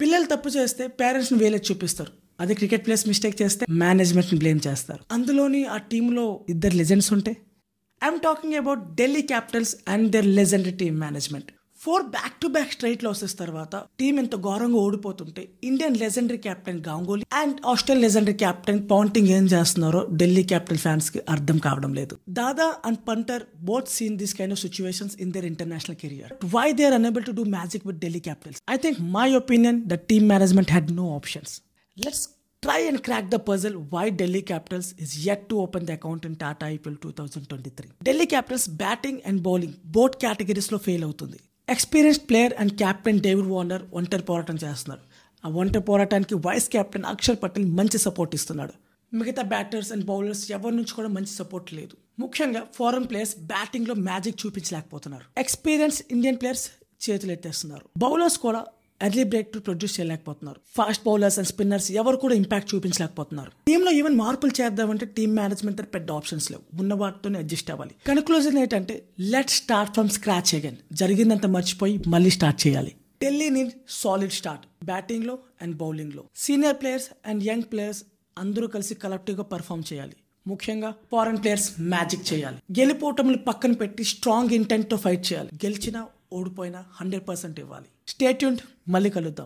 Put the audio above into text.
పిల్లలు తప్పు చేస్తే పేరెంట్స్ని వేలే వేలెత్తి చూపిస్తారు. అదే క్రికెట్ ప్లేస్ మిస్టేక్ చేస్తే మేనేజ్మెంట్ని బ్లేమ్ చేస్తారు. అందులోని ఆ టీంలో ఇద్దరు లెజెండ్స్ ఉంటే I'm talking about Delhi Capitals and their legend team management four back to back straight losses తర్వాత టీం ఎంత ఘోరంగా ఓడిపోతుంటే Indian legendary captain Ganguly and Australian legendary captain Ponting ఏం చేస్తున్నారో ఢిల్లీ క్యాపిటల్ ఫ్యాన్స్కి అర్థం కావడం లేదు. Dada and Punter both seen this kind of situations in their international career why they are unable to do magic with Delhi Capitals I think my opinion the team management had no options let's try and crack the puzzle why Delhi Capitals is yet to open the account in Tata IPL 2023. Delhi Capitals batting and bowling both కేటగిరీస్లో fail అవుతుంది. Experienced player and captain David Warner ఒంటరి పోరాటం చేస్తున్నారు ఆ ఒంటరి పోరాటానికి vice captain Axar Patel మంచి support ఇస్తున్నాడు. మిగతా బ్యాటర్స్ అండ్ బౌలర్స్ ఎవరి నుంచి కూడా మంచి సపోర్ట్ లేదు. ముఖ్యంగా ఫారెన్ ప్లేయర్స్ బ్యాటింగ్లో మ్యాజిక్ చూపించలేకపోతున్నారు. ఎక్స్పీరియన్స్ ఇండియన్ ప్లేయర్స్ చేతులు ఎత్తేస్తున్నారు బౌలర్స్ కూడా ఎర్లీ బ్రేక్ టు ప్రొడ్యూస్ చేయలేకపోతున్నారు. ఫాస్ట్ బౌలర్స్ అండ్ స్పిన్నర్స్ ఎవరు కూడా ఇంపాక్ట్ చూపించలేకపోతున్నారు. టీంలో ఈవెన్ మార్పులు చేద్దామంటే టీమ్ మేనేజ్మెంట్ పెద్ద ఆప్షన్స్ లేవు. ఉన్న వాటితోనే అడ్జస్ట్ అవ్వాలి. కన్క్లూజన్ ఏంటంటే let start from scratch again జరిగిందంత మర్చిపోయి మళ్ళీ స్టార్ట్ చేయాలి. ఢిల్లీ నీడ్ సాలిడ్ స్టార్ట్ బ్యాటింగ్లో అండ్ బౌలింగ్లో. Senior players and young players అందరూ కలిసి కలెక్టివ్గా పర్ఫామ్ చేయాలి. ముఖ్యంగా ఫారెన్ ప్లేయర్స్ మ్యాజిక్ చేయాలి. గెలిపోవటంలు పక్కన పెట్టి స్ట్రాంగ్ ఇంటెంట్తో ఫైట్ చేయాలి. గెలిచినా ఓడిపోయినా హండ్రెడ్ పర్సెంట్ ఇవ్వాలి. స్టేట్యూంట్ మళ్ళీ కలుద్దాం.